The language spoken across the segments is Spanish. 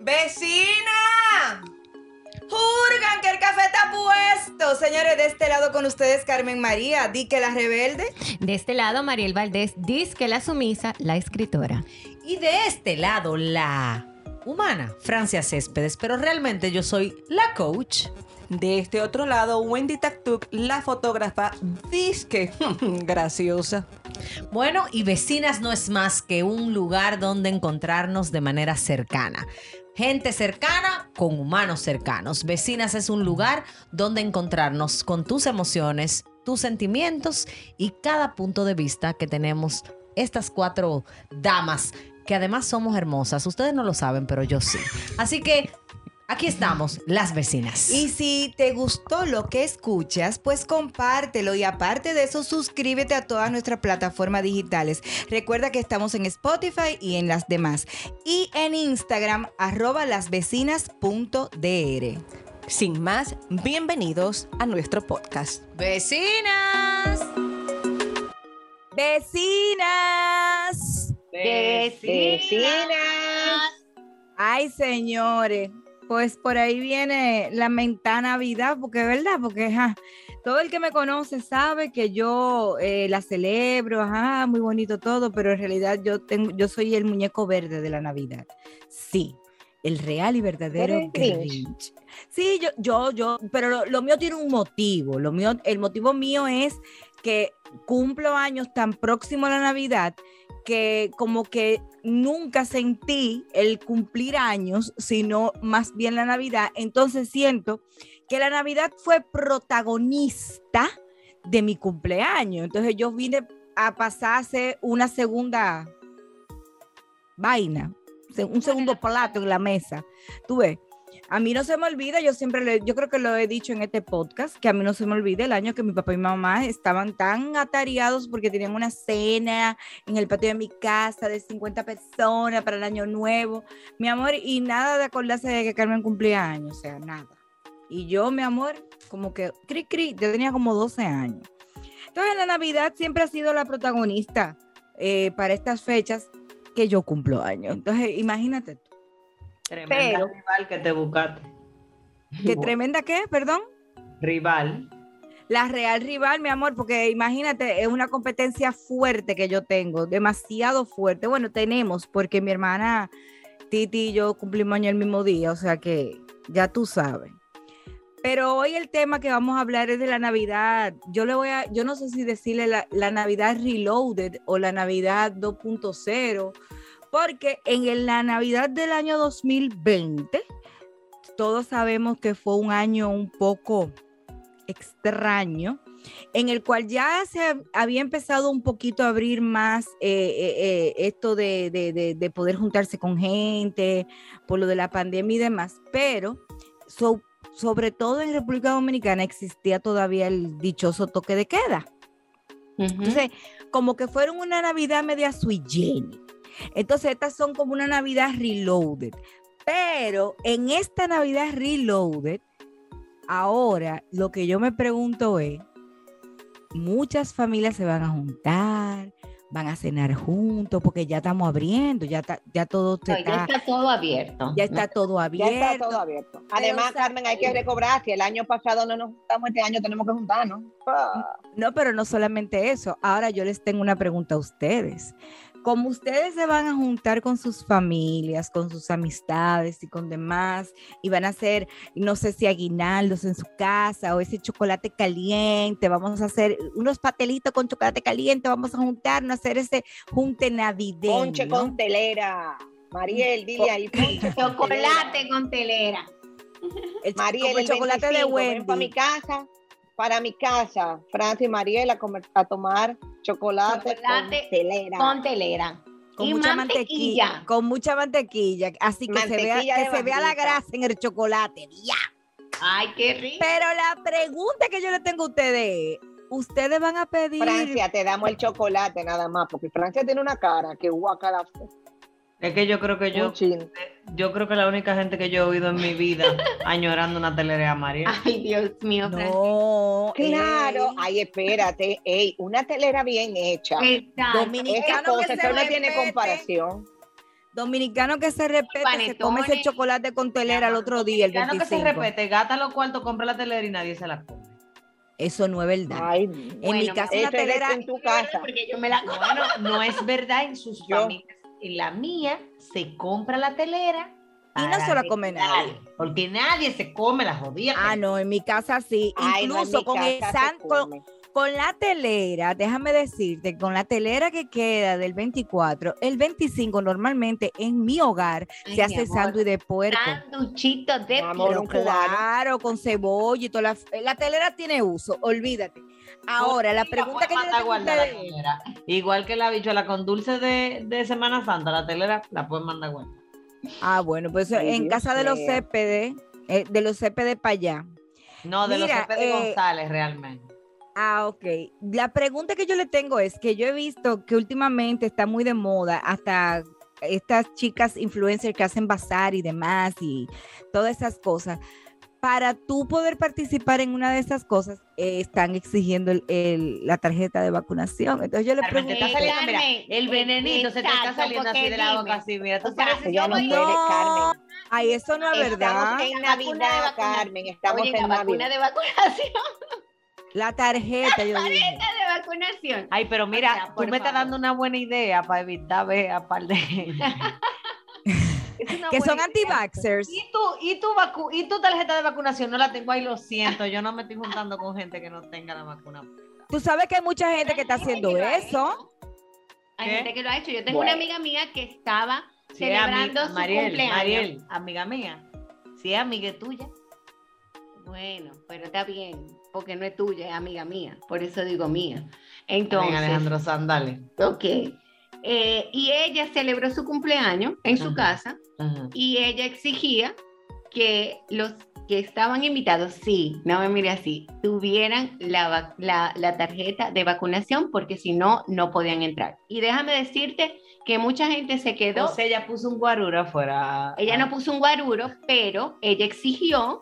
¡Vecina! ¡Jurgan que el café está puesto! Señores, de este lado con ustedes Carmen María, di que la rebelde. De este lado Mariel Valdés, dice que la sumisa, la escritora. Y de este lado la humana, Francia Céspedes, pero realmente yo soy la coach. De este otro lado, Wendy Taktuk, la fotógrafa, disque graciosa. Bueno, y Vecinas no es más que un lugar donde encontrarnos de manera cercana. Gente cercana con humanos cercanos. Vecinas es un lugar donde encontrarnos con tus emociones, tus sentimientos y cada punto de vista que tenemos estas cuatro damas que además somos hermosas. Ustedes no lo saben, pero yo sí. Así que Aquí estamos, las vecinas. Y si te gustó lo que escuchas, pues compártelo y aparte de eso, suscríbete a todas nuestras plataformas digitales. Recuerda que estamos en Spotify y en las demás. Y en Instagram, arroba lasvecinas.dr. Sin más, bienvenidos a nuestro podcast. Vecinas. Vecinas. Vecinas. Ay, señores pues por ahí viene la mentada Navidad, porque es verdad, porque ajá, todo el que me conoce sabe que yo eh, la celebro, ajá, muy bonito todo, pero en realidad yo tengo, yo soy el muñeco verde de la Navidad. Sí, el real y verdadero Grinch. Sí, yo, yo, yo, pero lo, lo, mío tiene un motivo. Lo mío, el motivo mío es que cumplo años tan próximo a la Navidad que como que nunca sentí el cumplir años, sino más bien la Navidad. Entonces siento que la Navidad fue protagonista de mi cumpleaños. Entonces yo vine a pasarse una segunda vaina, un segundo plato en la mesa. Tú ves. A mí no se me olvida, yo siempre, yo creo que lo he dicho en este podcast, que a mí no se me olvida el año que mi papá y mi mamá estaban tan atareados porque tenían una cena en el patio de mi casa de 50 personas para el año nuevo, mi amor, y nada de acordarse de que Carmen cumplía años, o sea, nada. Y yo, mi amor, como que, cri, cri, yo tenía como 12 años. Entonces, la Navidad siempre ha sido la protagonista eh, para estas fechas que yo cumplo años. Entonces, imagínate tú. Tremenda Pero, rival que te buscaste. ¿Qué tremenda qué? Perdón. Rival. La real rival, mi amor, porque imagínate, es una competencia fuerte que yo tengo, demasiado fuerte. Bueno, tenemos, porque mi hermana Titi y yo cumplimos año el mismo día, o sea que ya tú sabes. Pero hoy el tema que vamos a hablar es de la Navidad. Yo le voy a, yo no sé si decirle la, la Navidad Reloaded o la Navidad 2.0 porque en la Navidad del año 2020, todos sabemos que fue un año un poco extraño, en el cual ya se había empezado un poquito a abrir más eh, eh, eh, esto de, poder juntarse con gente por lo de la pandemia y demás, pero sobre todo en República Dominicana existía todavía el dichoso toque de queda. Entonces, como que fueron una Navidad media sui generis. Entonces, estas son como una Navidad reloaded. Pero en esta Navidad reloaded, ahora lo que yo me pregunto es, muchas familias se van a juntar, van a cenar juntos, porque ya estamos abriendo, ya, ya todo está, ya está todo abierto. Ya está todo abierto. Ya está todo abierto. Además, Carmen, hay que recobrar, si el año pasado no nos juntamos, este año tenemos que juntarnos. No, pero no solamente eso. Ahora yo les tengo una pregunta a ustedes como ustedes se van a juntar con sus familias, con sus amistades y con demás, y van a hacer, no sé si aguinaldos en su casa o ese chocolate caliente, vamos a hacer unos patelitos con chocolate caliente, vamos a juntarnos a hacer ese junte navideño. Ponche con telera. Mariel, dile ahí, ponche Chocolate con telera. El, Mariel, el, chocolate de Wendy. para mi casa, para mi casa, Francia y Mariel a, a tomar chocolate, con telera. Con telera. Con mucha mantequilla. Con mucha mantequilla. Así que se vea, que se vea la grasa en el chocolate. ¡Ya! Ay, qué rico. Pero la pregunta que yo le tengo a ustedes ustedes van a pedir. Francia, te damos el chocolate nada más, porque Francia tiene una cara que guacala. Es que yo creo que yo, yo creo que la única gente que yo he oído en mi vida añorando una telera María. Ay, Dios mío. No, claro. Ay, espérate. Ey, una telera bien hecha. Dominicano que se no tiene comparación. Dominicano que se respete, se come ese chocolate con telera el otro día, el 25. que se respete, gata los cuartos, compra la telera y nadie se la come. Eso no es verdad. en mi casa la telera en tu casa. Porque yo me la Bueno, no es verdad en sus familias. En la mía se compra la telera y no se la come nadie. Porque nadie se come la jodida. Ah, no, en mi casa sí. Incluso con el santo con la telera, déjame decirte, con la telera que queda del 24, el 25 normalmente en mi hogar se hace sándwich de puerco. Sanduchito de puerco. Claro, con cebolla y toda la, la telera tiene uso, olvídate. Ahora, la pregunta que yo le Igual que la bichuela con dulce de, de, Semana Santa, la telera la pueden mandar guardar. Ah, bueno, pues en casa de los CPD, eh, de los CPD para allá. No, de los CPD eh, González realmente. Ah, ok. La pregunta que yo le tengo es que yo he visto que últimamente está muy de moda hasta estas chicas influencers que hacen bazar y demás y todas esas cosas. Para tú poder participar en una de esas cosas, eh, están exigiendo el, la tarjeta de vacunación. Entonces yo le pregunto. el venenito se te está saliendo así de la boca, así, mira, tú sabes, yo no, no, Carmen. Ay, eso no es verdad. Estamos en Navidad, Carmen, estamos Oye, en la vacuna de vacunación. La tarjeta, yo La tarjeta de vacunación. Ay, pero mira, tú me estás dando una buena idea para evitar ver a par de que son anti-vaxxers. ¿Y tu, y, tu vacu y tu tarjeta de vacunación no la tengo ahí, lo siento. Yo no me estoy juntando con gente que no tenga la vacuna. Tú sabes que hay mucha gente que está haciendo eso. Hay gente que lo ha hecho. Yo tengo una amiga mía que estaba celebrando su cumpleaños. Mariel, amiga mía. Sí, amiga tuya. Bueno, pero está bien, porque no es tuya, es amiga mía. Por eso digo mía. Entonces. Alejandro Sandale. Ok. Eh, y ella celebró su cumpleaños en su casa y ella exigía que los que estaban invitados, sí, no me mire así, tuvieran la, la, tarjeta de vacunación porque si no, no podían entrar. Y déjame decirte que mucha gente se quedó. O sea, ella puso un guaruro afuera. Ella no puso un guaruro, pero ella exigió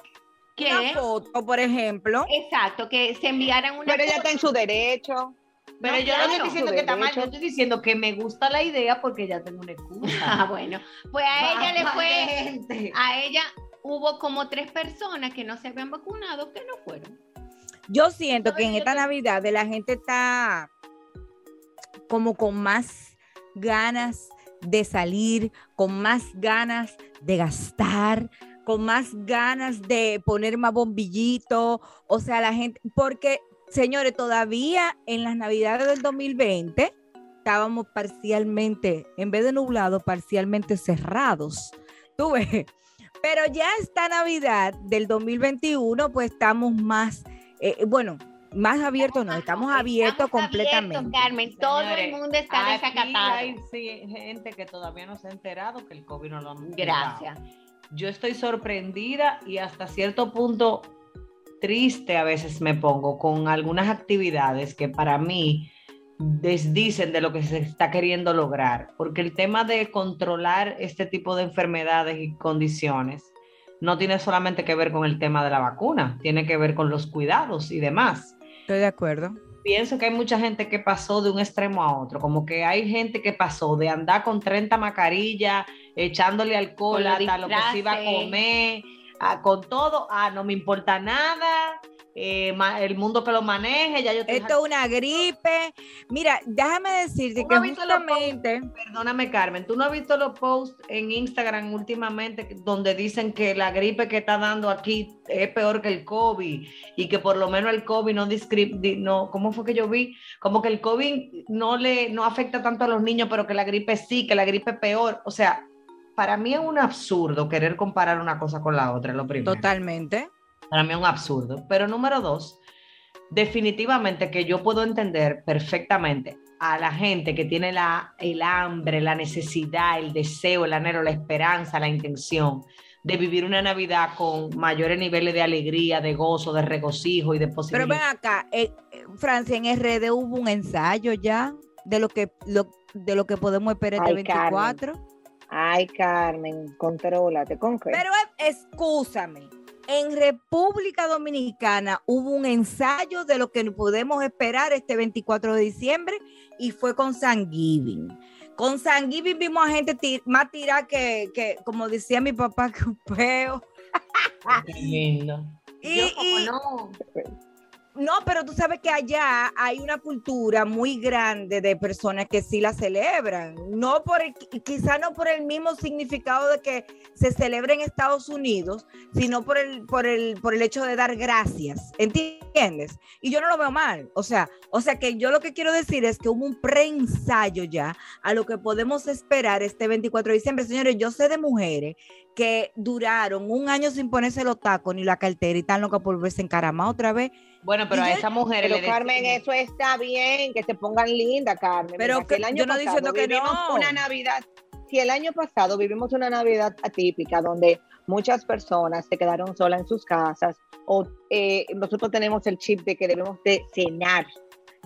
que... Una foto, por ejemplo. Exacto, que se enviaran una Pero ella está en su derecho. Pero yo no estoy diciendo que está mal, yo estoy diciendo que me gusta la idea porque ya tengo una excusa. Ah, bueno. Pues a ella le fue, a ella hubo como tres personas que no se habían vacunado que no fueron. Yo siento que en esta Navidad de la gente está como con más ganas de salir, con más ganas de gastar, con más ganas de poner más bombillito, o sea, la gente, porque señores, todavía en las navidades del 2020 estábamos parcialmente, en vez de nublado, parcialmente cerrados. Tú ves. Pero ya esta Navidad del 2021, pues estamos más, eh, bueno, más abiertos, no, estamos abiertos completamente. Carmen, todo el mundo está desacatado. Hay gente que todavía no se ha enterado que el COVID no lo ha Gracias. Yo estoy sorprendida y hasta cierto punto triste a veces me pongo con algunas actividades que para mí desdicen de lo que se está queriendo lograr, porque el tema de controlar este tipo de enfermedades y condiciones no tiene solamente que ver con el tema de la vacuna, tiene que ver con los cuidados y demás. Estoy de acuerdo. Pienso que hay mucha gente que pasó de un extremo a otro, como que hay gente que pasó de andar con 30 mascarillas, echándole alcohol hasta lo que se iba a comer, Ah, con todo, ah, no me importa nada, eh, el mundo que lo maneje, ya yo Esto es una gripe. Mira, déjame decirte que justamente... perdóname, Carmen, ¿tú no has visto los posts en Instagram últimamente donde dicen que la gripe que está dando aquí es peor que el COVID y que por lo menos el COVID no no, ¿cómo fue que yo vi? Como que el COVID no le no afecta tanto a los niños, pero que la gripe sí, que la gripe es peor. O sea, para mí es un absurdo querer comparar una cosa con la otra, lo primero. Totalmente. Para mí es un absurdo. Pero número dos, definitivamente que yo puedo entender perfectamente a la gente que tiene la, el hambre, la necesidad, el deseo, el anhelo, la esperanza, la intención de vivir una Navidad con mayores niveles de alegría, de gozo, de regocijo y de posibilidad. Pero ven acá, eh, Francia, en RD hubo un ensayo ya de lo que, de lo que podemos esperar este 24. Ay, Carmen, contrólate, con qué. Pero escúchame, en República Dominicana hubo un ensayo de lo que podemos esperar este 24 de diciembre y fue con San Giving. Con Sangui vivimos a gente más tirada que, que, como decía mi papá, que un peo. Qué lindo. Y, y, no. No, pero tú sabes que allá hay una cultura muy grande de personas que sí la celebran. No por quizá no por el mismo significado de que se celebra en Estados Unidos, sino por el, por el, por el hecho de dar gracias. ¿Entiendes? Y yo no lo veo mal. O sea, o sea que yo lo que quiero decir es que hubo un preensayo ya a lo que podemos esperar este 24 de diciembre. Señores, yo sé de mujeres que duraron un año sin ponerse los tacos ni la cartera y tan loca por verse encaramada otra vez. Bueno, pero a esa mujer Pero Carmen, eso está bien, que se pongan linda, Carmen. Pero que, el año yo no diciendo que no. una Navidad. Si el año pasado vivimos una Navidad atípica donde muchas personas se quedaron solas en sus casas o eh, nosotros tenemos el chip de que debemos de cenar,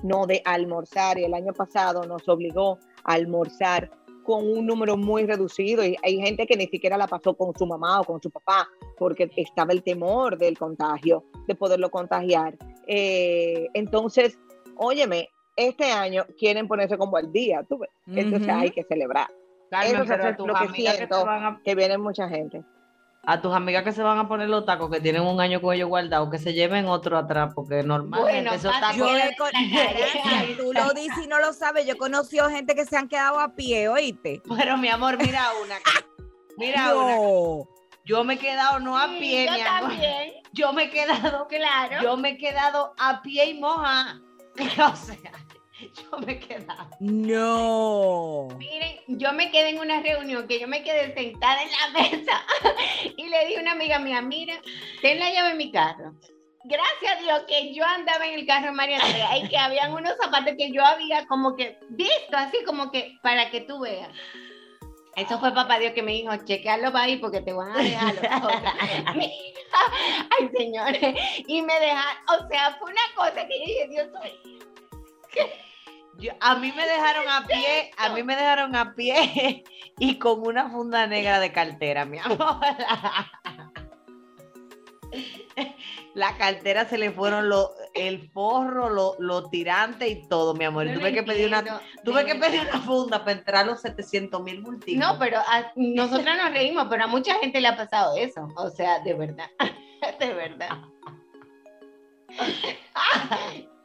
no de almorzar y el año pasado nos obligó a almorzar con un número muy reducido y hay gente que ni siquiera la pasó con su mamá o con su papá porque estaba el temor del contagio, de poderlo contagiar. Eh, entonces, óyeme, este año quieren ponerse como al día, tú ves. Entonces hay que celebrar. Eso es lo que siento, que, que viene mucha gente a tus amigas que se van a poner los tacos que tienen un año con ellos guardados, que se lleven otro atrás, porque normalmente bueno, esos tacos. Yo tú lo dices y no lo sabes. Yo he conocido gente que se han quedado a pie, oíste. Pero mi amor, mira una. Mira una. Yo me he quedado no a pie, yo mi amor. También. Yo me he quedado, claro. Yo me he quedado a pie y moja. O sea. yo me quedaba. No. Miren, yo me quedé en una reunión que yo me quedé sentada en la mesa y le dije a una amiga mía, mira, ten la llave en mi carro. Gracias a Dios que yo andaba en el carro de María Andrea y que habían unos zapatos que yo había como que visto, así como que para que tú veas. Eso fue papá Dios que me dijo, chequealo para ahí porque te van a dejar Ay, señores. Y me dejaron, o sea, fue una cosa que yo dije, Dios mío a mí me dejaron a pie, a mí me dejaron a pie y con una funda negra de cartera, mi amor. La cartera se le fueron el forro, los lo tirante y todo, mi amor. tuve que pedir una, tuve que pedir una funda para entrar a los 700 mil multitos. No, pero a, nosotras nos reímos, pero a mucha gente le ha pasado eso. O sea, de verdad, de verdad.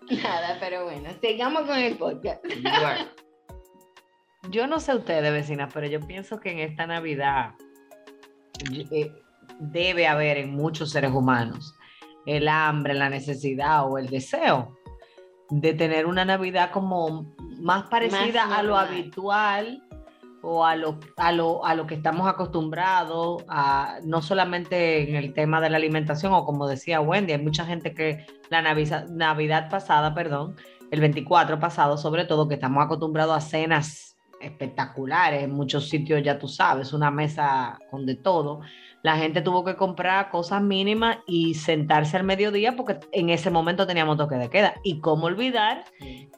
Nada, pero bueno, sigamos con el podcast. yo no sé ustedes, vecinas, pero yo pienso que en esta Navidad eh, debe haber en muchos seres humanos el hambre, la necesidad o el deseo de tener una Navidad como más parecida a lo habitual o a lo, a lo, a lo que estamos acostumbrados, a, no solamente en el tema de la alimentación, o como decía Wendy, hay mucha gente que la Navidad, Navidad pasada, perdón, el 24 pasado, sobre todo, que estamos acostumbrados a cenas espectaculares, en muchos sitios ya tú sabes, una mesa con de todo. La gente tuvo que comprar cosas mínimas y sentarse al mediodía porque en ese momento teníamos toque de queda. Y cómo olvidar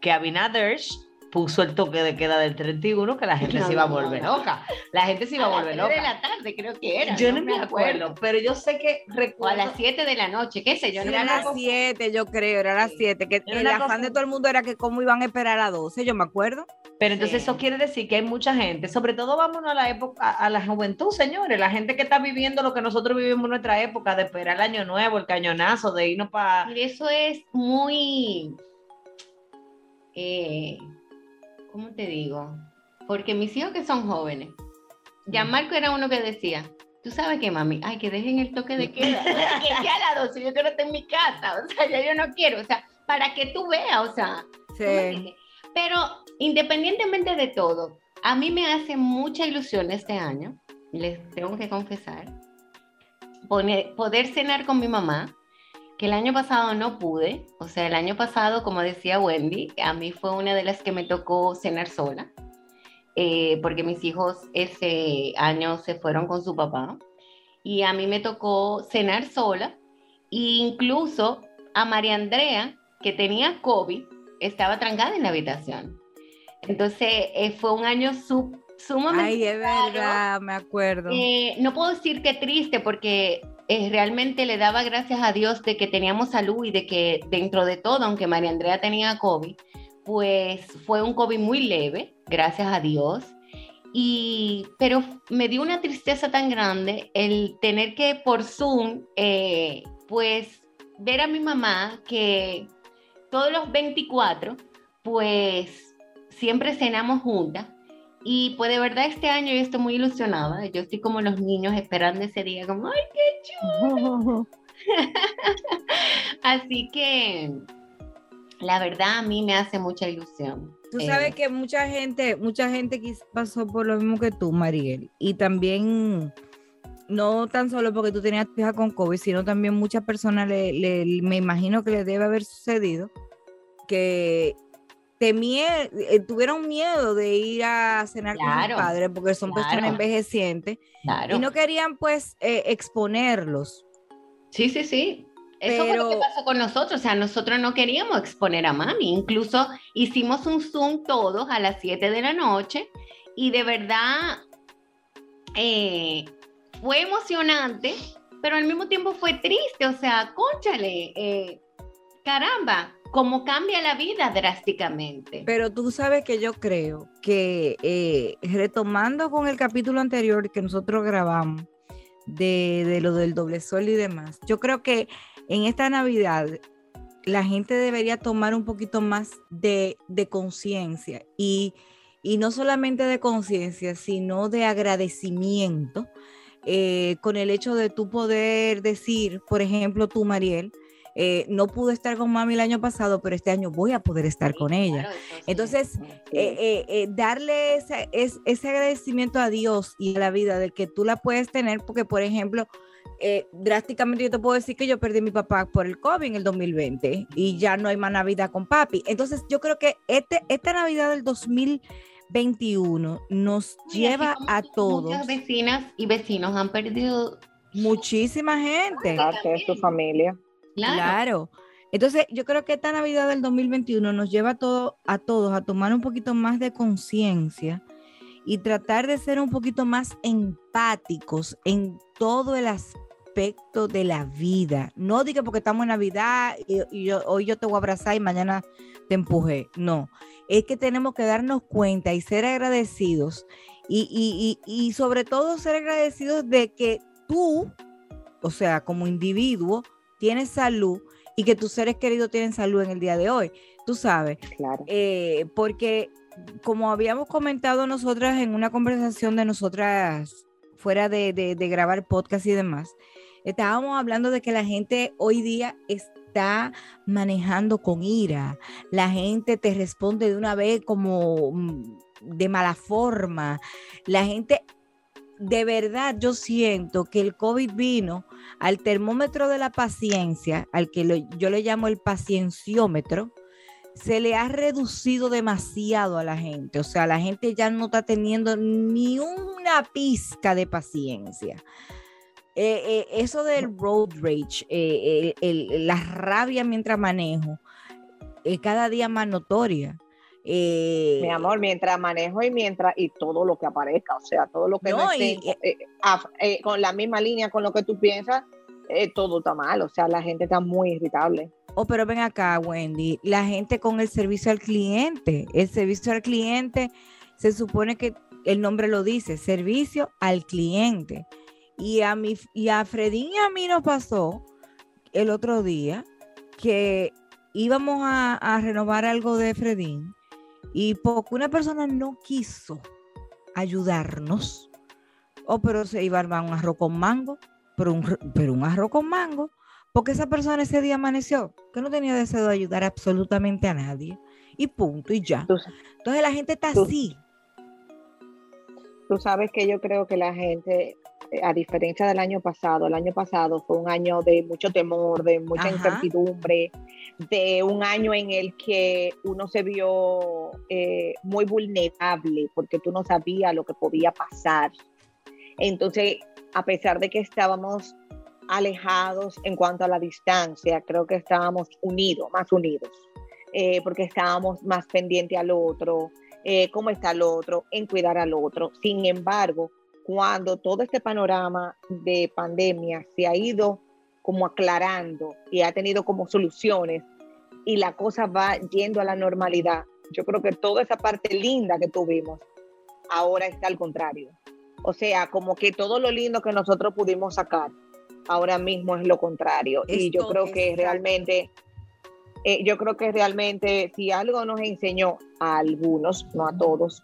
que Abinaders puso el toque de queda del 31 que la gente se iba a volver loca. La gente se iba a, volver loca. de la tarde creo que era. Yo no, me acuerdo, pero yo sé que recuerdo. a las 7 de la noche, qué sé yo. era a las 7, yo creo, era a las 7. Que el afán de todo el mundo era que cómo iban a esperar a las 12, yo me acuerdo. Pero entonces eso quiere decir que hay mucha gente, sobre todo vámonos a la época, a la juventud, señores, la gente que está viviendo lo que nosotros vivimos en nuestra época, de esperar el año nuevo, el cañonazo, de irnos para... Eso es muy... Eh, ¿cómo te digo? Porque mis hijos que son jóvenes, ya Marco era uno que decía, tú sabes que mami, ay, que dejen el toque de queda, que ya a las 12 yo quiero estar en mi casa, o sea, ya yo no quiero, o sea, para que tú veas, o sea, sí. pero independientemente de todo, a mí me hace mucha ilusión este año, les tengo que confesar, poder cenar con mi mamá, que el año pasado no pude, o sea, el año pasado, como decía Wendy, a mí fue una de las que me tocó cenar sola, eh, porque mis hijos ese año se fueron con su papá, y a mí me tocó cenar sola, e incluso a María Andrea, que tenía COVID, estaba trancada en la habitación. Entonces, eh, fue un año sumamente... Ay, es verdad, me acuerdo. Eh, no puedo decir que triste, porque eh, realmente le daba gracias a Dios de que teníamos salud y de que dentro de todo, aunque María Andrea tenía COVID, pues fue un COVID muy leve, gracias a Dios. y, pero me dio una tristeza tan grande el tener que por Zoom, eh, pues ver a mi mamá que todos los 24, pues siempre cenamos juntas. Y pues de verdad este año yo estoy muy ilusionada. Yo estoy como los niños esperando ese día, como, ¡ay, qué chulo! Así que la verdad a mí me hace mucha ilusión. Tú sabes Eh, que mucha gente, mucha gente pasó por lo mismo que tú, Mariel. Y también, no tan solo porque tú tenías tu hija con COVID, sino también muchas personas, le, le- me imagino que les debe haber sucedido, que temie- eh, tuvieron miedo de ir a cenar con sus padres porque son personas envejecientes claro. y no querían pues eh, exponerlos. Sí, sí, sí. Eso fue lo que Pero- pasó con nosotros. O sea, nosotros no queríamos exponer a mami. Incluso hicimos un Zoom todos a las 7 de la noche y de verdad eh, fue emocionante, pero al mismo tiempo fue triste. O sea, cónchale, eh, caramba, cómo cambia la vida drásticamente. Pero tú sabes que yo creo que eh, retomando con el capítulo anterior que nosotros grabamos de, de lo del doble sol y demás, yo creo que en esta Navidad la gente debería tomar un poquito más de, de conciencia y, y no solamente de conciencia, sino de agradecimiento eh, con el hecho de tú poder decir, por ejemplo, tú, Mariel, eh, no pude estar con mami el año pasado, pero este año voy a poder estar con ella. Claro, eso sí. Entonces, Sí. eh, eh, eh, darle esa- es- ese agradecimiento a Dios y a la vida de que tú la puedes tener, porque por ejemplo, eh, drásticamente yo te puedo decir que yo perdí a mi papá por el COVID en el 2020 y ya no hay más Navidad con papi. Entonces, yo creo que este, esta Navidad del 2021 nos Y así lleva como a muchas todos, vecinas y vecinos han perdido. muchísima gente. parte de su familia. Claro. Entonces, yo creo que esta Navidad del 2021 nos lleva a, todo, a todos a tomar un poquito más de conciencia y tratar de ser un poquito más empáticos en todo el aspecto de la vida. No diga porque estamos en Navidad y, yo- hoy yo te voy a abrazar y mañana te empujé. No, es que tenemos que darnos cuenta y ser agradecidos y- y- y sobre todo ser agradecidos de que tú, o sea, como individuo, tienes salud y que tus seres queridos tienen salud en el día de hoy. Tú sabes, Claro. eh, porque como habíamos comentado nosotras en una conversación de nosotras fuera de, de- de grabar podcast y demás, estábamos hablando de que la gente hoy día está manejando con ira, la gente te responde de una vez como mm, de mala forma, la gente, de verdad yo siento que el COVID vino al termómetro de la paciencia, al que yo le llamo el pacienciómetro, se le ha reducido demasiado a la gente. O sea, la gente ya no está teniendo ni una pizca de paciencia. Eh, eh, eso del road rage, eh, la rabia mientras manejo, es cada día más notoria. Eh, Mi amor, mientras manejo y mientras y todo lo que aparezca, o sea, todo lo que no, No, esté y- eh, eh, con la misma línea con lo que tú piensas, eh, todo está mal, o sea, la gente está muy irritable. Oh, pero ven acá, Wendy, la gente con el servicio al cliente. El servicio al cliente se supone que el nombre lo dice, servicio al cliente. Y a mi y a Fredín y a mí nos pasó el otro día que íbamos a, a renovar algo de Fredín y porque una persona no quiso ayudarnos, oh, pero se iba a armar un arroz con mango, pero un, pero un arroz con mango porque esa persona ese día amaneció que no tenía deseo de ayudar absolutamente a nadie. Y punto, y ya. Entonces la gente está así. Tú sabes que yo creo que la gente, eh, a diferencia del año pasado, el año pasado fue un año de mucho temor, de mucha Ajá. incertidumbre, de un año en el que uno se vio eh, muy vulnerable porque tú no sabías lo que podía pasar. Entonces, a pesar de que estábamos alejados en cuanto a la distancia, creo que estábamos unidos, más unidos, eh, porque estábamos más pendientes al otro, eh, cómo está el otro, en cuidar al otro. Sin embargo, cuando todo este panorama de pandemia se ha ido como aclarando y ha tenido como soluciones y la cosa va yendo a la normalidad, yo creo que toda esa parte linda que tuvimos ahora está al contrario. O sea, como que todo lo lindo que nosotros pudimos sacar, ahora mismo es lo contrario. y yo creo que exacto. Eh, yo creo que realmente si algo nos enseñó a algunos, no a todos,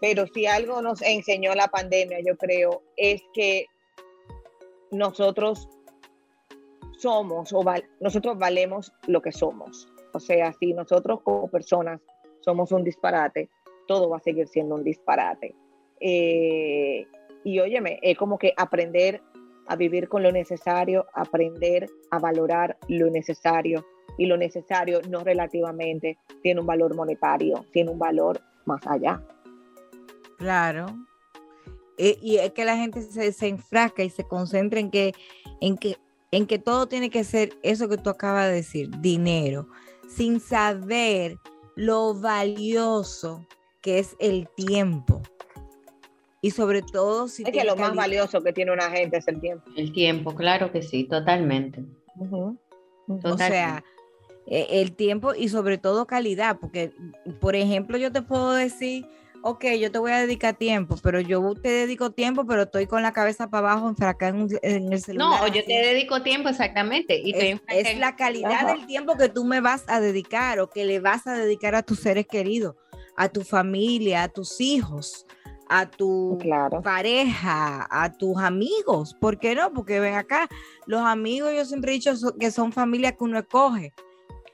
pero si algo nos enseñó la pandemia, yo creo, es que nosotros somos o val- nosotros valemos lo que somos. O sea, si nosotros como personas somos un disparate, todo va a seguir siendo un disparate. Eh, y óyeme, es como que aprender a vivir con lo necesario, aprender a valorar lo necesario. Y lo necesario no relativamente tiene un valor monetario, tiene un valor más allá. Claro. Eh, y es que la gente se, se enfrasca y se concentra en que, en, que, en que todo tiene que ser eso que tú acabas de decir, dinero, sin saber lo valioso que es el tiempo. Y sobre todo si Es que lo más valioso que tiene una gente es el tiempo. El tiempo, claro que sí, totalmente. Ujú. O sea, eh, el tiempo y sobre todo calidad, porque, por ejemplo, yo te puedo decir, ok, yo te voy a dedicar tiempo, pero yo te dedico tiempo, pero estoy con la cabeza para abajo, enfracada en, en el celular. No, yo te dedico tiempo exactamente. Y es, es la calidad Ajá. del tiempo que tú me vas a dedicar o que le vas a dedicar a tus seres queridos, a tu familia, a tus hijos, a tu Claro. pareja, a tus amigos. ¿Por qué no? Porque ven acá, los amigos yo siempre he dicho que son familias que uno escoge.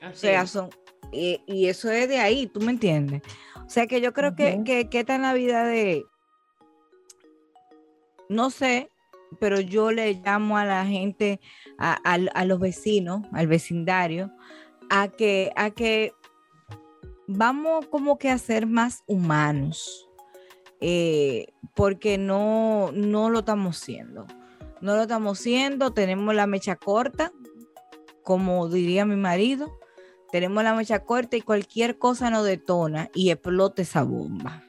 O sea, son, y, y eso es de ahí, ¿tú me entiendes? O sea que yo creo que, que, que esta Navidad de, no sé, pero yo le llamo a la gente, a, a- a los vecinos, al vecindario, a que, a que vamos como que a ser más humanos, eh, porque no, no lo estamos siendo. No lo estamos siendo, tenemos la mecha corta, como diría mi marido, tenemos la mecha corta y cualquier cosa nos detona y explota esa bomba.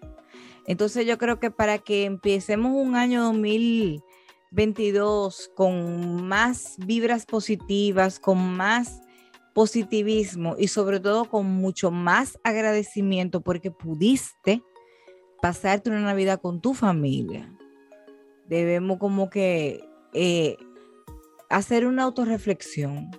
Entonces yo creo que para que empecemos un año 2022 con más vibras positivas, con más positivismo y sobre todo con mucho más agradecimiento porque pudiste pasarte una Navidad con tu familia. Debemos como que eh, hacer una autorreflexión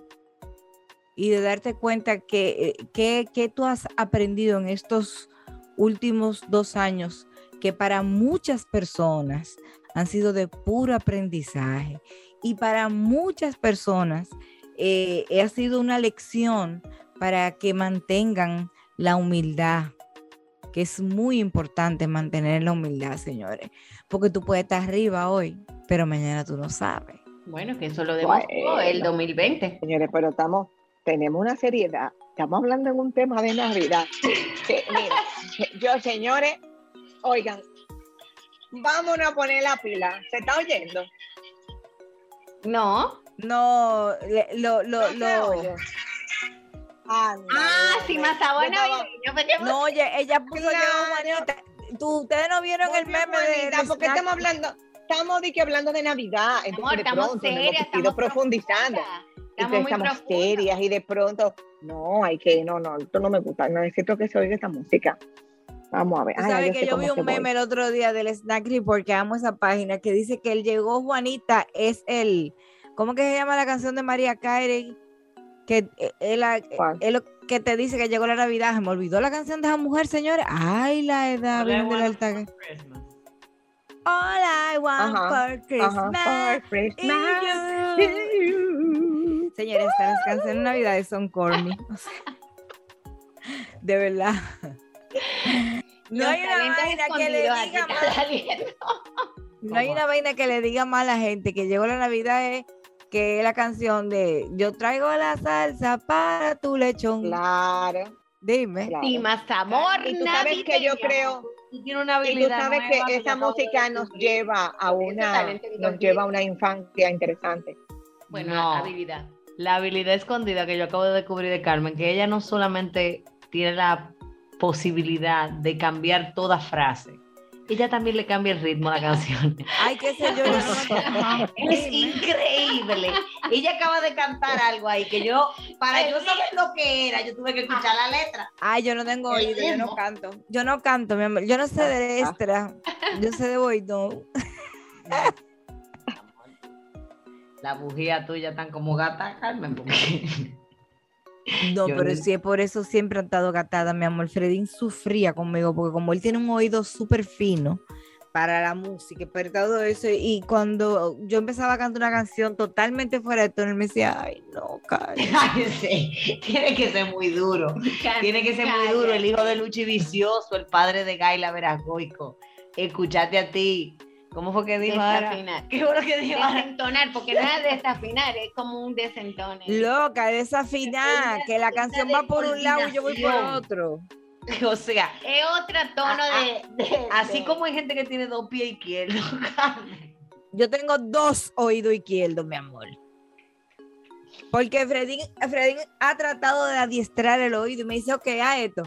y de darte cuenta que, eh, que, tú has aprendido en estos últimos dos años que para muchas personas han sido de puro aprendizaje y para muchas personas eh, ha sido una lección para que mantengan la humildad, que es muy importante mantener la humildad, señores, porque tú puedes estar arriba hoy, pero mañana tú no sabes. Bueno, que eso lo demostró el Bueno. 2020. Señores, pero estamos, tenemos una seriedad. Estamos hablando en un tema de Navidad. Que, mira, yo, señores, oigan, vámonos a poner la pila. ¿Se está oyendo? No. No, le- lo, lo, ¿No lo, oye? Anda, Ah, hombre. sí, que- no, oye, ella puso Claro. yo, Juanita. Tú, ustedes no vieron el meme de, Juanita, de porque estamos hablando, estamos de que hablando de Navidad, entonces Amor, de estamos pronto serias, hemos ido estamos profundizando. Estamos muy serias y de pronto, no, hay que, no, no, esto no me gusta, no necesito que se oiga esta música. Vamos a ver. Ay, que yo vi un voy. meme el otro día del Snack Report, que amo esa página, que dice que el llegó Juanita es el, ¿cómo que se llama la canción de María Carey? Que eh, es, la- ¿Cuál? es lo que te dice que llegó la Navidad. Se me olvidó la canción de esa mujer, señores. Ay, la edad, Virgen de la Alta- All I want Ajá, for Ajá, Christmas for is Christmas. you. Señores, estas las canciones de Navidad son corny. o sea, de verdad. No hay una vaina que le diga saliendo. No hay una vaina que le diga más a la gente que llegó la Navidad es que es la canción de Yo traigo la salsa para tu lechón. Claro, Dime. claro. Sí, más amor Y tú sabes que yo creo, Tú tienes una y tú habilidad sabes nueva que esa música nos lleva a una, nos lleva a una infancia interesante. Bueno, No. habilidad. La habilidad escondida que yo acabo de descubrir de Carmen, que ella no solamente tiene la posibilidad de cambiar toda frase, ella también le cambia el ritmo a la canción. Ay, qué sé yo. Es increíble. Ella acaba de cantar algo ahí que yo, para yo saber lo que era, yo tuve que escuchar la letra. Ay, yo no tengo oído, yo no canto. Yo no canto, mi amor. Yo no sé de extra. Yo sé de oído. La bujía tuya tan como gata, Carmen, porque No, Yo pero ni- sí, por eso siempre ha estado gatada, mi amor. Fredín sufría conmigo, porque como él tiene un oído súper fino para la música, para todo eso, y cuando yo empezaba a cantar una canción totalmente fuera de tono, él me decía, ay, no, sí, tiene que ser muy duro. Tiene que ser muy duro. El hijo de Luchi Vicioso, el padre de Gaila Veragoico. Escuchate a ti. ¿Cómo fue que dijo ahora? Desafinar. ¿Qué fue lo que dijo ahora? Desentonar, porque no es desafinar, es como un desentone. Loca, desafinar, que la canción va por un lado y yo voy por otro. O sea, Es otro tono de, de- así de- como hay gente que tiene dos pies izquierdos. Yo tengo dos oídos izquierdos, mi amor. Porque Fredín, Fredín ha tratado de adiestrar el oído y me dice, ok, a esto.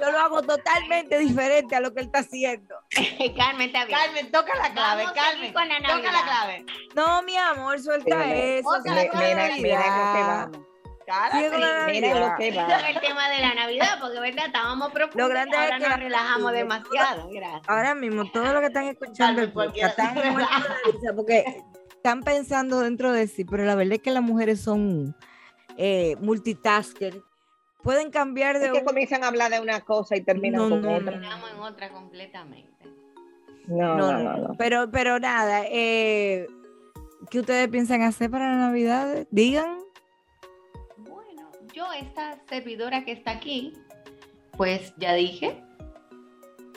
Yo lo hago totalmente diferente a lo que él está haciendo. Carmen está bien. Carmen, toca la clave, Vamos Carmen. seguir con la Toca la clave. No, mi amor, suelta eso. Mira, lo que vamos. Mira lo que vamos. el tema de la Navidad, porque verdad, estábamos profundos. Lo grande es que nos la- relajamos demasiado. Gracias. Ahora mismo, todo lo que están escuchando Carmen, el podcast, están de porque están pensando dentro de sí, pero la verdad es que las mujeres son eh, multitasker. Pueden cambiar de Es que un- comienzan a hablar de una cosa y terminan No, con no, otra. Estamos en otra completamente. No, No, no, no, no. Pero, pero nada, eh, ¿qué ustedes piensan hacer para Navidad? Digan. Bueno, yo, esta servidora que está aquí, pues ya dije.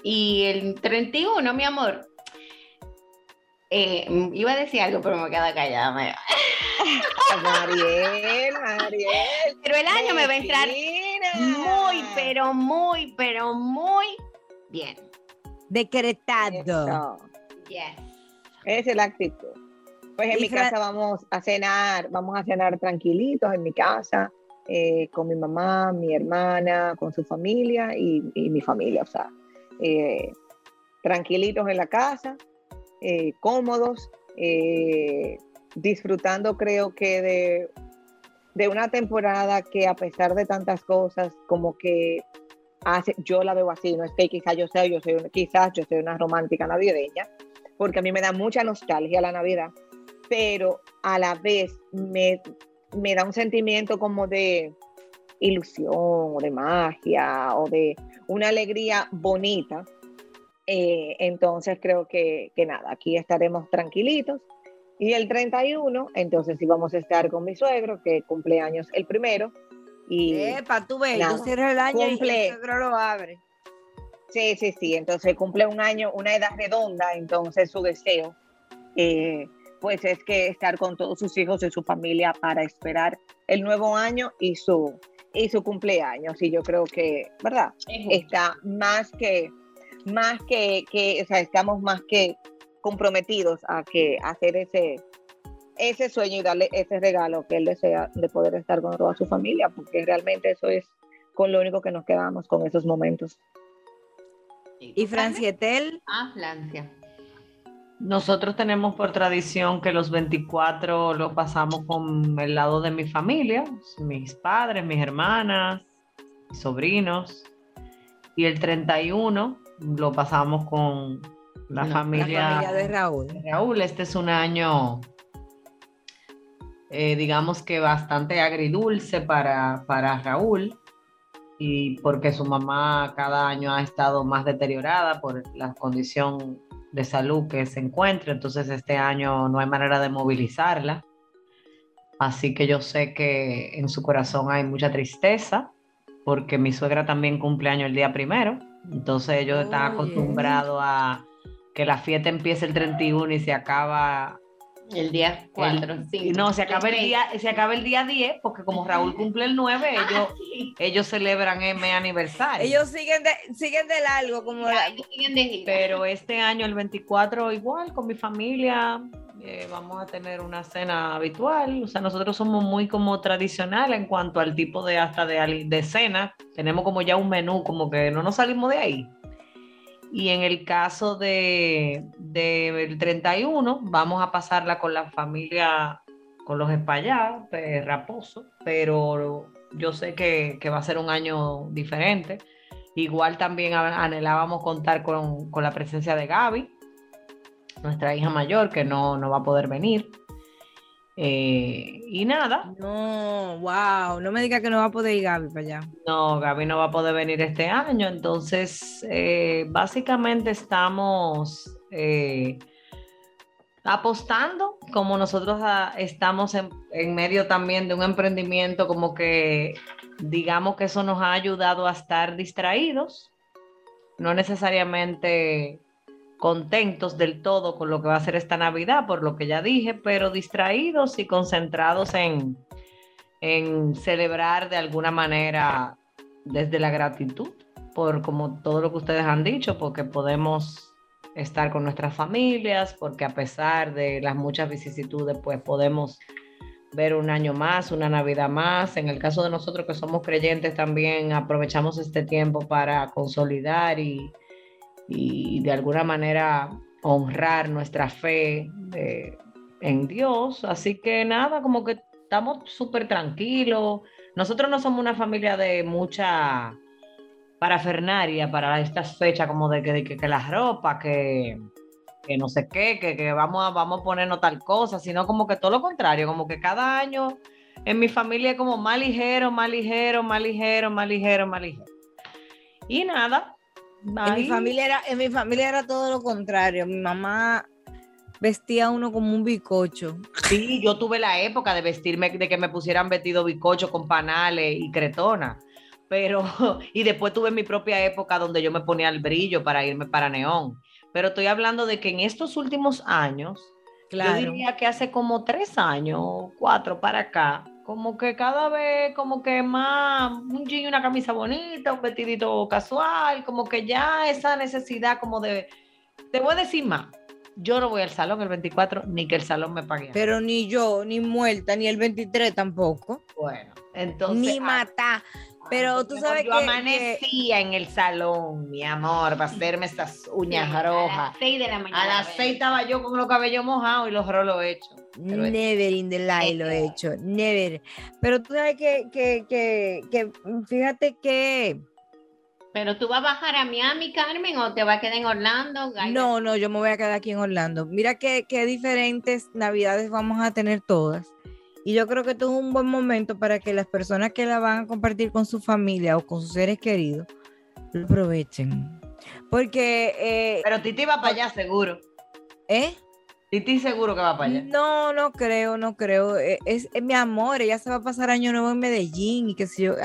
Y el 31, mi amor. eh, iba a decir algo, pero me queda callada. me- Mariel, Mariel. Pero el año me va a entrar muy, pero muy, pero muy bien. Decretado. Yes. Esa es la actitud. Pues en Y mi casa vamos a cenar, vamos a cenar tranquilitos en mi casa, eh, con mi mamá, mi hermana, con su familia y, y mi familia, o sea, eh, tranquilitos en la casa, eh, cómodos, eh, disfrutando creo que de, de una temporada que a pesar de tantas cosas, como que hace, yo la veo así, no es que quizás yo sea, yo soy, quizás yo soy una romántica navideña, porque a mí me da mucha nostalgia la Navidad, pero a la vez me, me da un sentimiento como de ilusión o de magia o de una alegría bonita. Eh, entonces creo que, que nada, aquí estaremos tranquilitos. Y el 31, entonces sí vamos a estar con mi suegro, que cumple años el primero. Y Epa, tú ves, Nada. tú cierras el año Cumple. y el suegro lo abre. Sí, sí, sí. Entonces cumple un año, una edad redonda, entonces su deseo, eh, pues es que estar con todos sus hijos y su familia para esperar el nuevo año y su, y su cumpleaños. Y yo creo que, ¿verdad? Está más que, más que, que, o sea, estamos más que comprometidos a que a hacer ese, ese sueño y darle ese regalo que él desea de poder estar con toda su familia, porque realmente eso es con lo único que nos quedamos con esos momentos. Y Francietel, Ah, Francia. Nosotros tenemos por tradición que los 24 lo pasamos con el lado de mi familia, mis padres, mis hermanas, mis sobrinos. Y el 31 lo pasamos con la No, familia, la familia de Raúl. de Raúl. Este es un año, eh, digamos que bastante agridulce para, para Raúl. Y porque su mamá cada año ha estado más deteriorada por la condición de salud que se encuentra, entonces este año no hay manera de movilizarla. Así que yo sé que en su corazón hay mucha tristeza, porque mi suegra también cumple año el día primero, entonces ellos están acostumbrados a que la fiesta empiece el 31 y se acaba El día 4, el- 5. no, se acaba el día, se acaba el día 10, porque como Raúl cumple el 9, ellos, ellos celebran M aniversario. Ellos siguen de, siguen de largo, como la- siguen de gira. Pero este año, el 24, igual con mi familia, eh, vamos a tener una cena habitual. O sea, nosotros somos muy como tradicional en cuanto al tipo de hasta de, de cena. Tenemos como ya un menú, como que no nos salimos de ahí. Y en el caso de, del 31, vamos a pasarla con la familia, con los espallados, pues, Raposo, pero yo sé que, que, va a ser un año diferente. Igual también anhelábamos contar con, con la presencia de Gaby, nuestra hija mayor, que no, no va a poder venir. Eh, y nada. No, wow, no me diga que no va a poder ir Gaby para allá. No, Gaby no va a poder venir este año, entonces eh, básicamente estamos eh, apostando, como nosotros ah, estamos en, en, medio también de un emprendimiento, como que digamos que eso nos ha ayudado a estar distraídos, no necesariamente contentos del todo con lo que va a ser esta Navidad, por lo que ya dije, pero distraídos y concentrados en, en celebrar de alguna manera desde la gratitud, por como todo lo que ustedes han dicho, porque podemos estar con nuestras familias, porque a pesar de las muchas vicisitudes, pues podemos ver un año más, una Navidad más. En el caso de nosotros que somos creyentes, también aprovechamos este tiempo para consolidar y, y de alguna manera honrar nuestra fe en Dios. Así que nada, como que estamos súper tranquilos. Nosotros no somos una familia de mucha parafernaria para estas fechas, como de que, que, la ropa, que, que no sé qué, que, que, vamos, vamos a ponernos tal cosa, sino como que todo lo contrario, como que cada año en mi familia es como más ligero, más ligero, más ligero, más ligero, más ligero. Y nada, en mi, familia era, en mi familia era todo lo contrario. Mi mamá vestía uno como un bicocho. Sí, yo tuve la época de vestirme, de que me pusieran vestido bicocho con panales y cretona. Pero, y después tuve mi propia época donde yo me ponía el brillo para irme para neón. Pero estoy hablando de que en estos últimos años, claro. yo diría que hace como tres años, cuatro para acá, como que cada vez, como que más un jean y una camisa bonita, un vestidito casual, como que ya esa necesidad como de, te voy a decir más, yo no voy al salón el 24, ni que el salón me pague. Pero ni yo, ni muerta, ni el 23 tampoco. Bueno, entonces. Ni mata. Pero tú sabes yo que. Yo amanecía en el salón, mi amor, para hacerme estas uñas rojas. A las 6 de la mañana. A las 6 estaba yo con los cabellos mojados y los rolos hechos. Never in the life lo he hecho, never. Pero tú sabes que, que, que, que, fíjate que... ¿Pero tú vas a bajar a Miami, Carmen, o te vas a quedar en Orlando? No, no, yo me voy a quedar aquí en Orlando. Mira qué, qué diferentes navidades vamos a tener todas. Y yo creo que esto es un buen momento para que las personas que la van a compartir con su familia o con sus seres queridos lo aprovechen. Porque... Eh, Pero Titi va para allá seguro. ¿Eh? Titi seguro que va para allá. No, no creo, no creo. E, es, mi amor, ella se va a pasar año nuevo en Medellín y qué sé yo.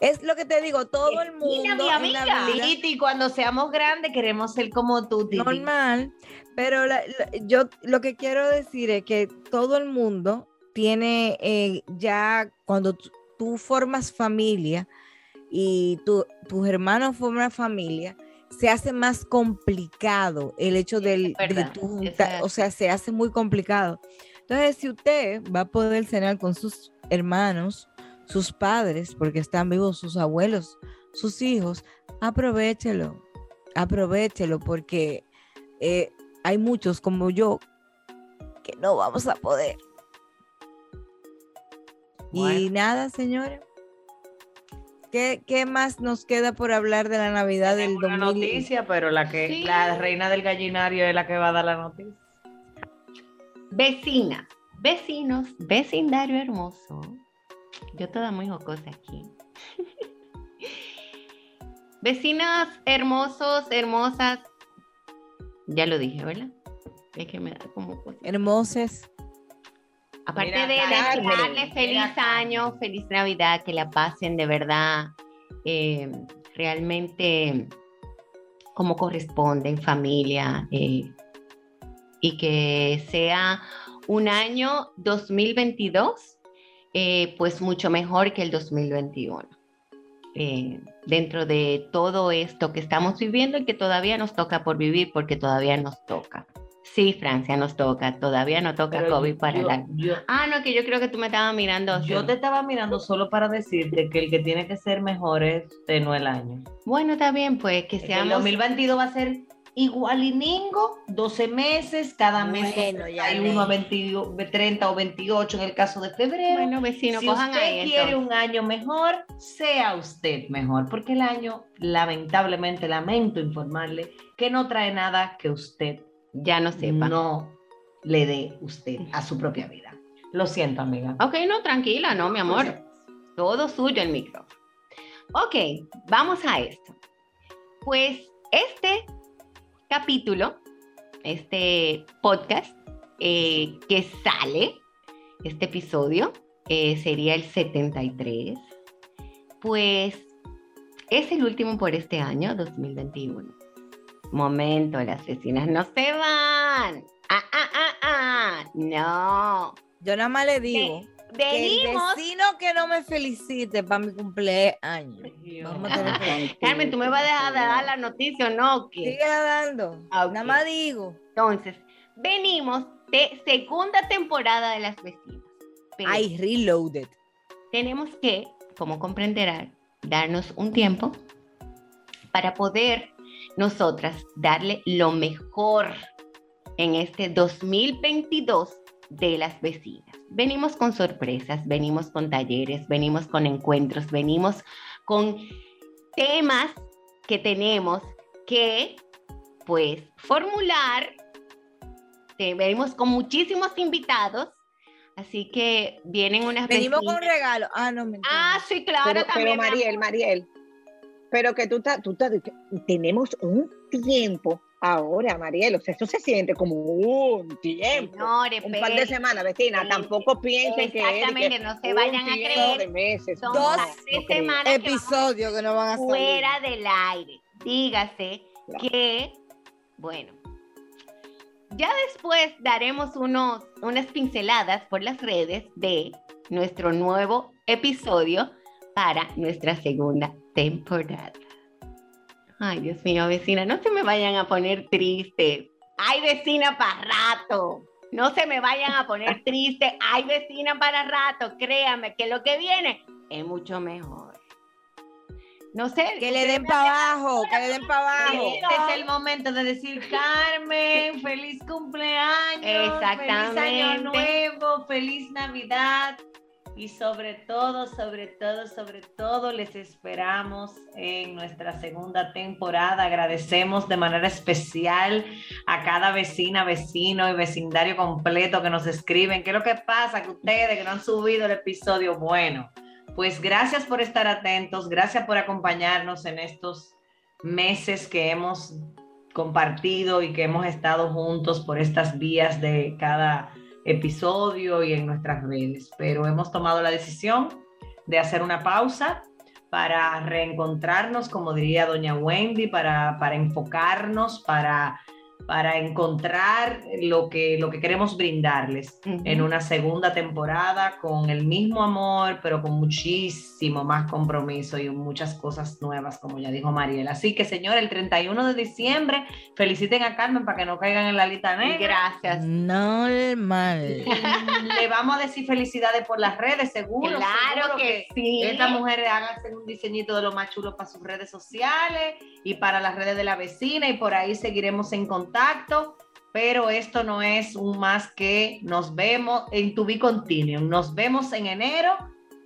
es lo que te digo, todo el mundo. Mira, mi amiga. Titi, cuando seamos grandes queremos ser como tú, Titi. Normal, pero yo lo que quiero decir es que todo el mundo tiene eh, ya, cuando tú formas familia y tus hermanos forman familia, se hace más complicado el hecho del, de tu o sea, se hace muy complicado. Entonces, si usted va a poder cenar con sus hermanos, sus padres, porque están vivos sus abuelos, sus hijos, aprovechelo, aprovechelo, porque eh, hay muchos como yo que no vamos a poder. Y nada, señores. ¿Qué, más nos queda por hablar de la Navidad del domingo? Una noticia, pero la que la reina del gallinario es la que va a dar la noticia. Vecinas, vecinos, vecindario hermoso. Yo toda muy jocosa aquí. Vecinas hermosos, hermosas. Ya lo dije, ¿verdad? Es que me da como Hermosas. Aparte de desearles feliz año, feliz Navidad, que la pasen de verdad eh, realmente como corresponde en familia eh, y que sea un año 2022 eh, pues mucho mejor que el 2021. dentro de todo esto que estamos viviendo y que todavía nos toca por vivir porque todavía nos toca. Sí, Francia, nos toca. Todavía no toca Pero COVID para yo- la... yo- Ah, no, que yo creo que tú me estabas mirando. Yo te estaba mirando solo para decirte que el que tiene que ser mejor es usted, no el año. Bueno, está bien, pues, que que El seamos... 2022 va a ser igual y ningo, 12 meses, cada mes Bueno, ya hay uno a 20, 30 o 28 en el caso de febrero. Bueno, vecinos, si cojan usted ahí quiere entonces. un año mejor, sea usted mejor, porque el año, lamentablemente, lamento informarle que no trae nada que usted Ya no sepa. no le dé usted a su propia vida. Lo siento, amiga. Ok, no, tranquila, no, mi amor. Todo suyo el micro. Ok, vamos a esto. Pues este capítulo, este podcast eh, que sale, este episodio, eh, sería el 73. Pues es el último por este año, 2021. Momento, las vecinas no se van. Ah, ah, ah, ah. No. Yo nada más le digo que el Venimos. vecino que no me felicite para mi cumpleaños. Vamos a tener que- Carmen, ¿tú me vas a dejar de dar la noticia o no? ¿Qué? Sigue dando. Ah. Nada más digo. Entonces, venimos de segunda temporada de Las Vecinas. I reloaded. tenemos que, como comprenderán, darnos un tiempo para poder nosotras darle lo mejor en este 2022 de las vecinas. Venimos con sorpresas, venimos con talleres, venimos con encuentros, venimos con temas que tenemos que, pues, formular. Te- Venimos con muchísimos invitados, así que vienen unas Venimos con un regalo. Ah, no, mentira. Ah, sí, claro, Pero, pero también. mi Mariel. Mariel, pero que tú estás, tú estás, tenemos un tiempo ahora, Mariel, o sea, eso se siente como un tiempo. Señores, un par de semanas, vecina, espérense. tampoco piensen que Exactamente, no se vayan a tiempo creer. de meses. Son Dos no semanas que vamos Episodio que no van a salir. fuera del aire. Dígase Claro. que, bueno, ya después daremos unos, unas pinceladas por las redes de nuestro nuevo episodio para nuestra segunda temporada. Ay, Dios mío, vecina, no se me vayan a poner tristes. Ay, vecina, para rato. No se me vayan a poner tristes. Ay, vecina, para rato. Créame que lo que viene es mucho mejor. No sé. Que le den para abajo, que le den para abajo. Este es el momento de decir, Carmen, feliz cumpleaños, Exactamente. feliz año nuevo, feliz Navidad y sobre todo, sobre todo, sobre todo les esperamos en nuestra segunda temporada. Agradecemos de manera especial a cada vecina, vecino y vecindario completo que nos escriben. ¿Qué es lo que pasa? Que ustedes que no han subido el episodio, bueno, pues gracias por estar atentos, gracias por acompañarnos en estos meses que hemos compartido y que hemos estado juntos por estas vías de cada episodio y en nuestras redes. Pero hemos tomado la decisión de hacer una pausa para reencontrarnos, como diría doña Wendy, para, para enfocarnos, para, para encontrar lo que, lo que queremos brindarles Ujú. en una segunda temporada con el mismo amor, pero con muchísimo más compromiso y muchas cosas nuevas, como ya dijo Mariela. Así que, señor, el 31 de diciembre, feliciten a Carmen para que no caigan en la lista negra. Gracias. Normal. Le vamos a decir felicidades por las redes, seguro. Claro seguro que sí. Esta mujer háganse un diseñito de lo más chulo para sus redes sociales y para las redes de la vecina y por ahí seguiremos en contacto. Pero esto no es un más que nos vemos en tu Be Continuum. Nos vemos en enero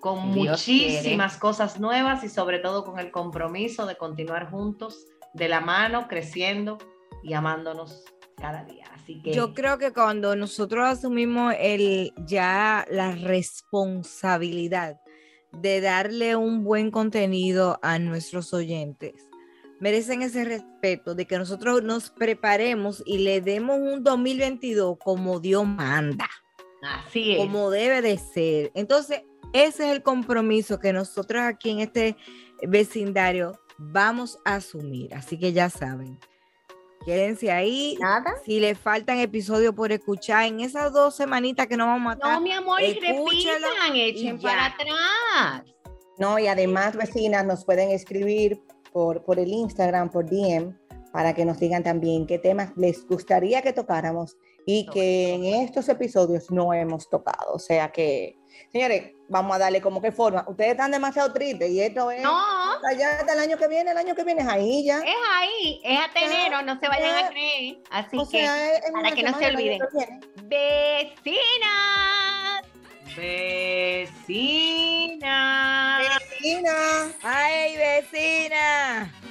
con Dios muchísimas cosas nuevas y sobre todo con el compromiso de continuar juntos de la mano, creciendo y amándonos cada día. Así que Yo creo que cuando nosotros asumimos el ya la responsabilidad de darle un buen contenido a nuestros oyentes, merecen ese respeto de que nosotros nos preparemos y le demos un 2022 como Dios manda, Así es. como debe de ser. Entonces, ese es el compromiso que nosotros aquí en este vecindario vamos a asumir. Así que ya saben, quédense ahí. Nada. Si le faltan episodios por escuchar en esas dos semanitas que nos vamos a matar, No, mi amor, y repitan, echen para atrás. No, y además, vecinas, nos pueden escribir por, por el Instagram, por DM, para que nos digan también qué temas les gustaría que tocáramos y que en estos episodios no hemos tocado. O sea que, señores, vamos a darle como que forma. Ustedes están demasiado tristes y esto es No, allá hasta el año que viene, el año que viene es ahí ya. es ahí, es hasta enero, no se vayan ya. a creer. Así o que, sea, es- es para que no se olviden. viene. vecinas. Vecina. Ay, vecina.